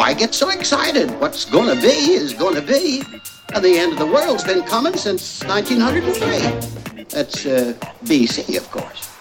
Why get so excited? What's gonna be is gonna be. And the end of the world's been coming since 1903. That's uh, BC, of course.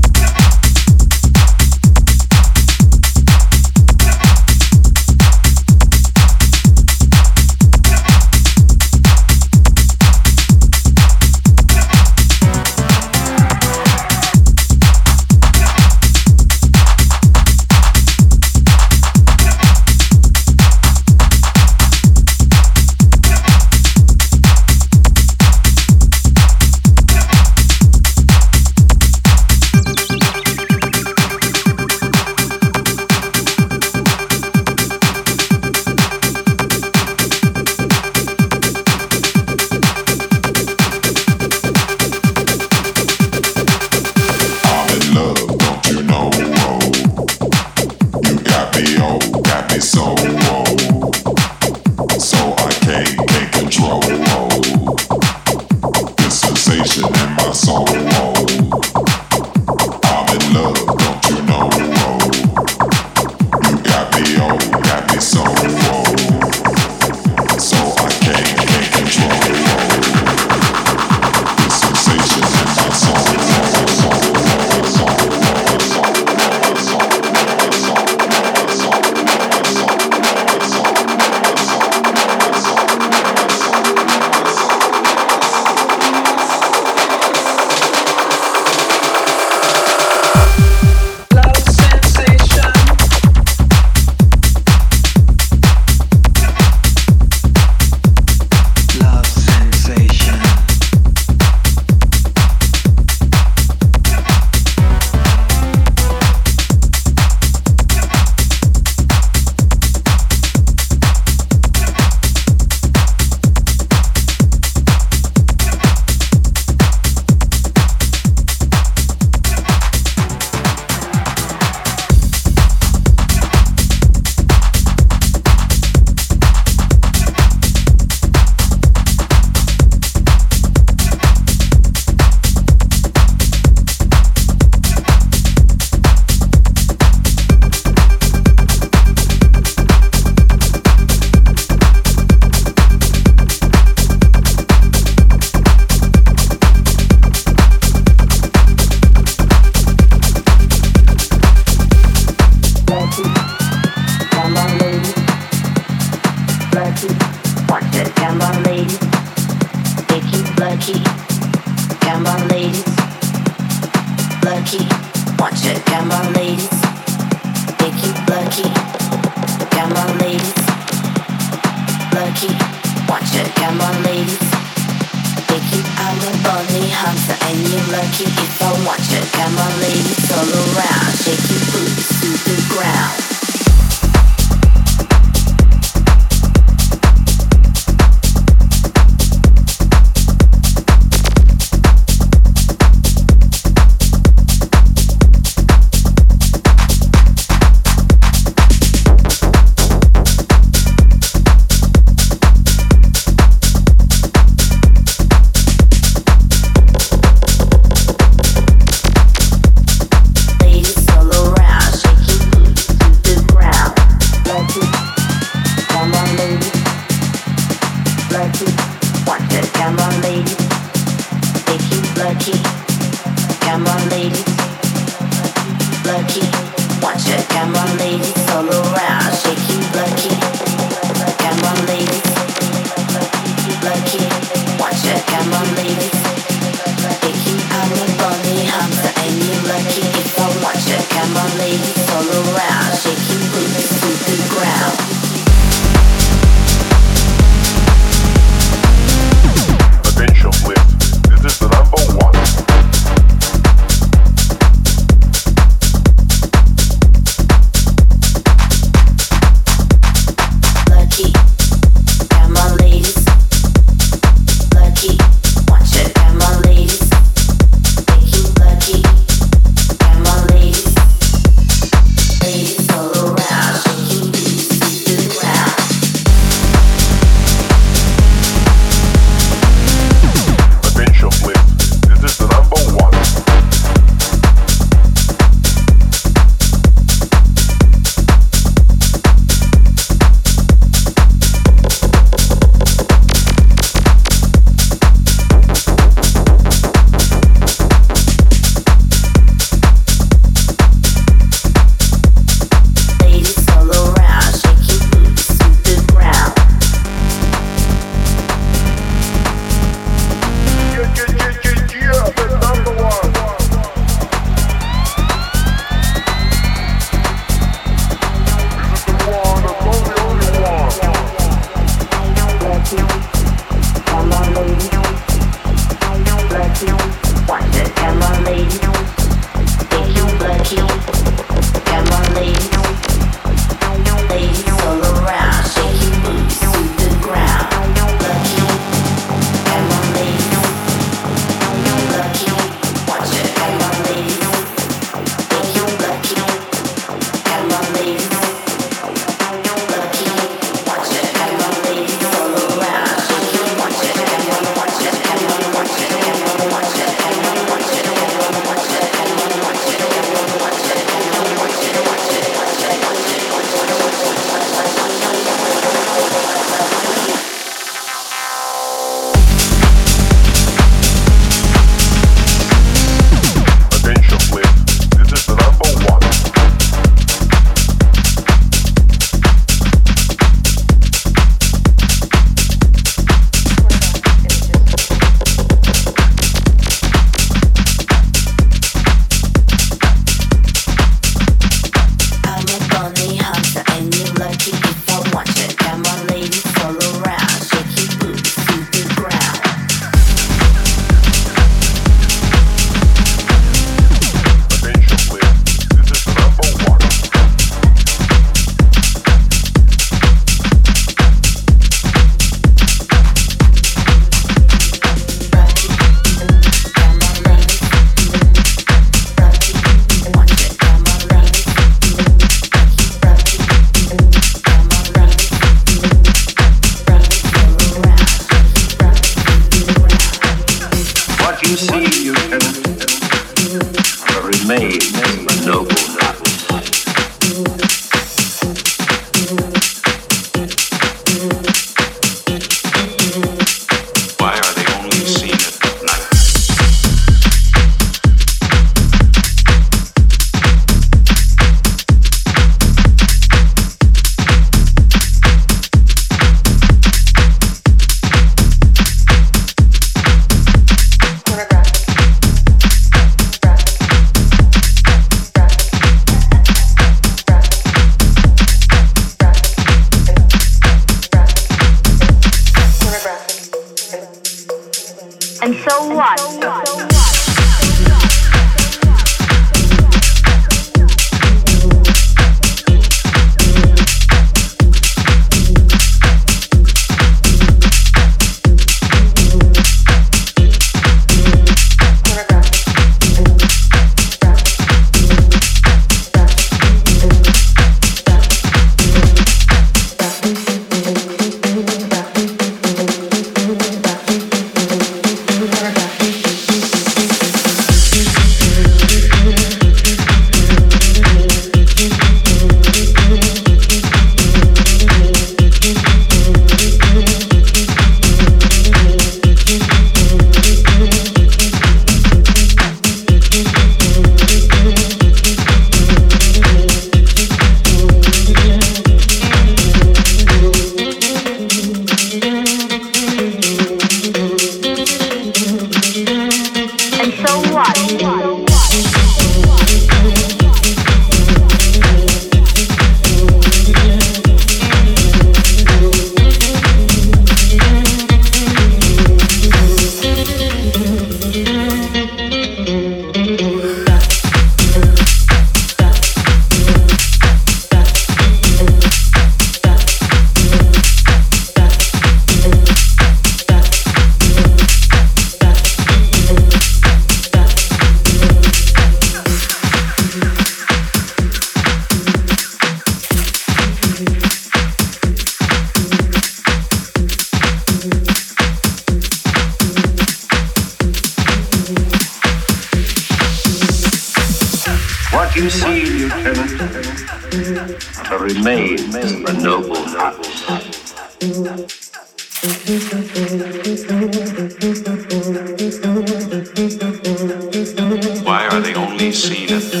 seen it.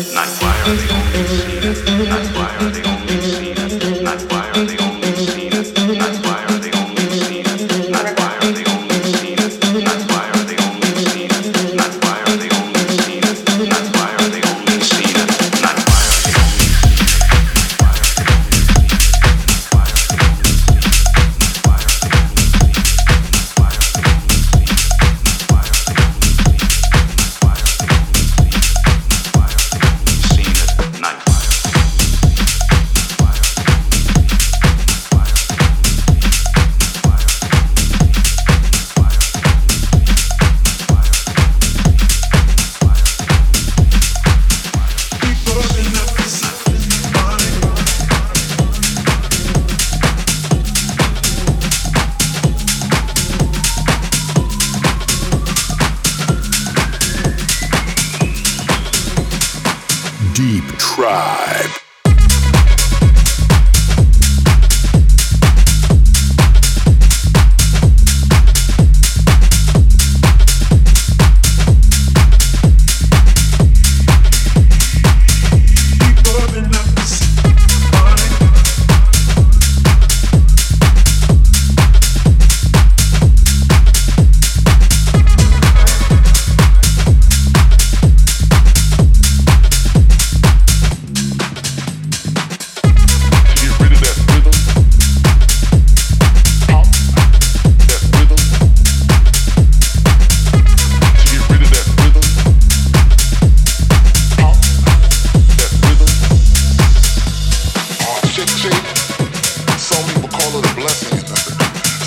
call it a blessing.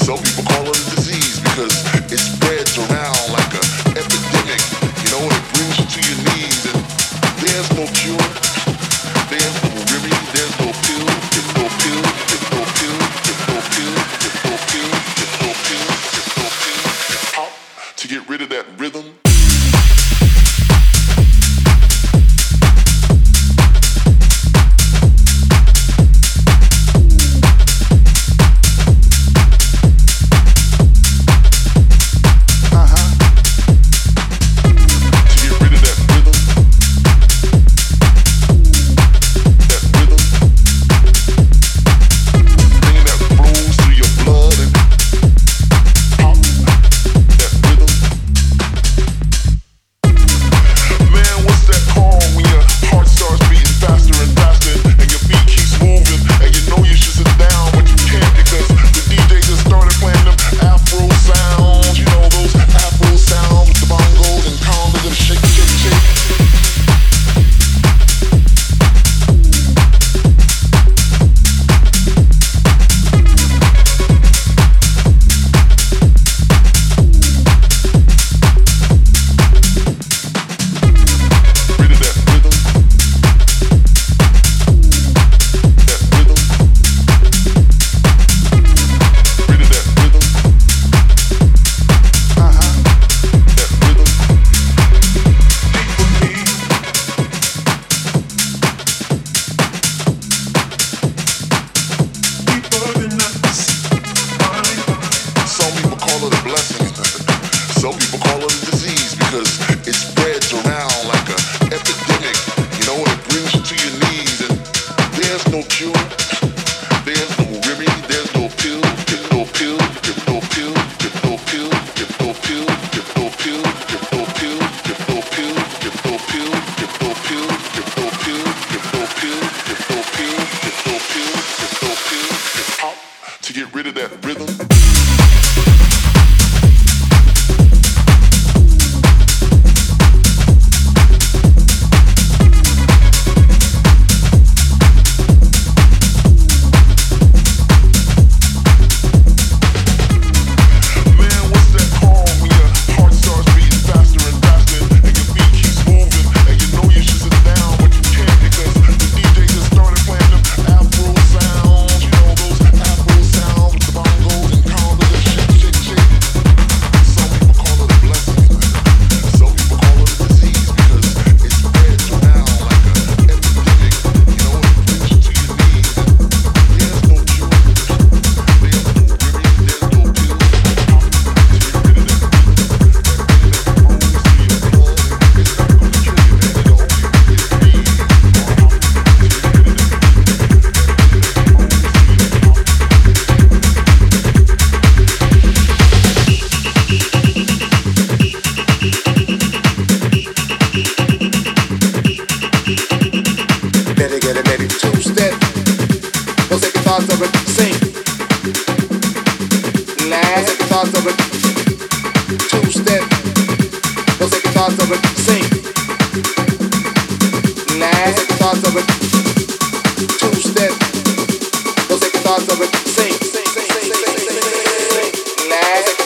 Some people call it a disease because it's spread.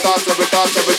Thoughts of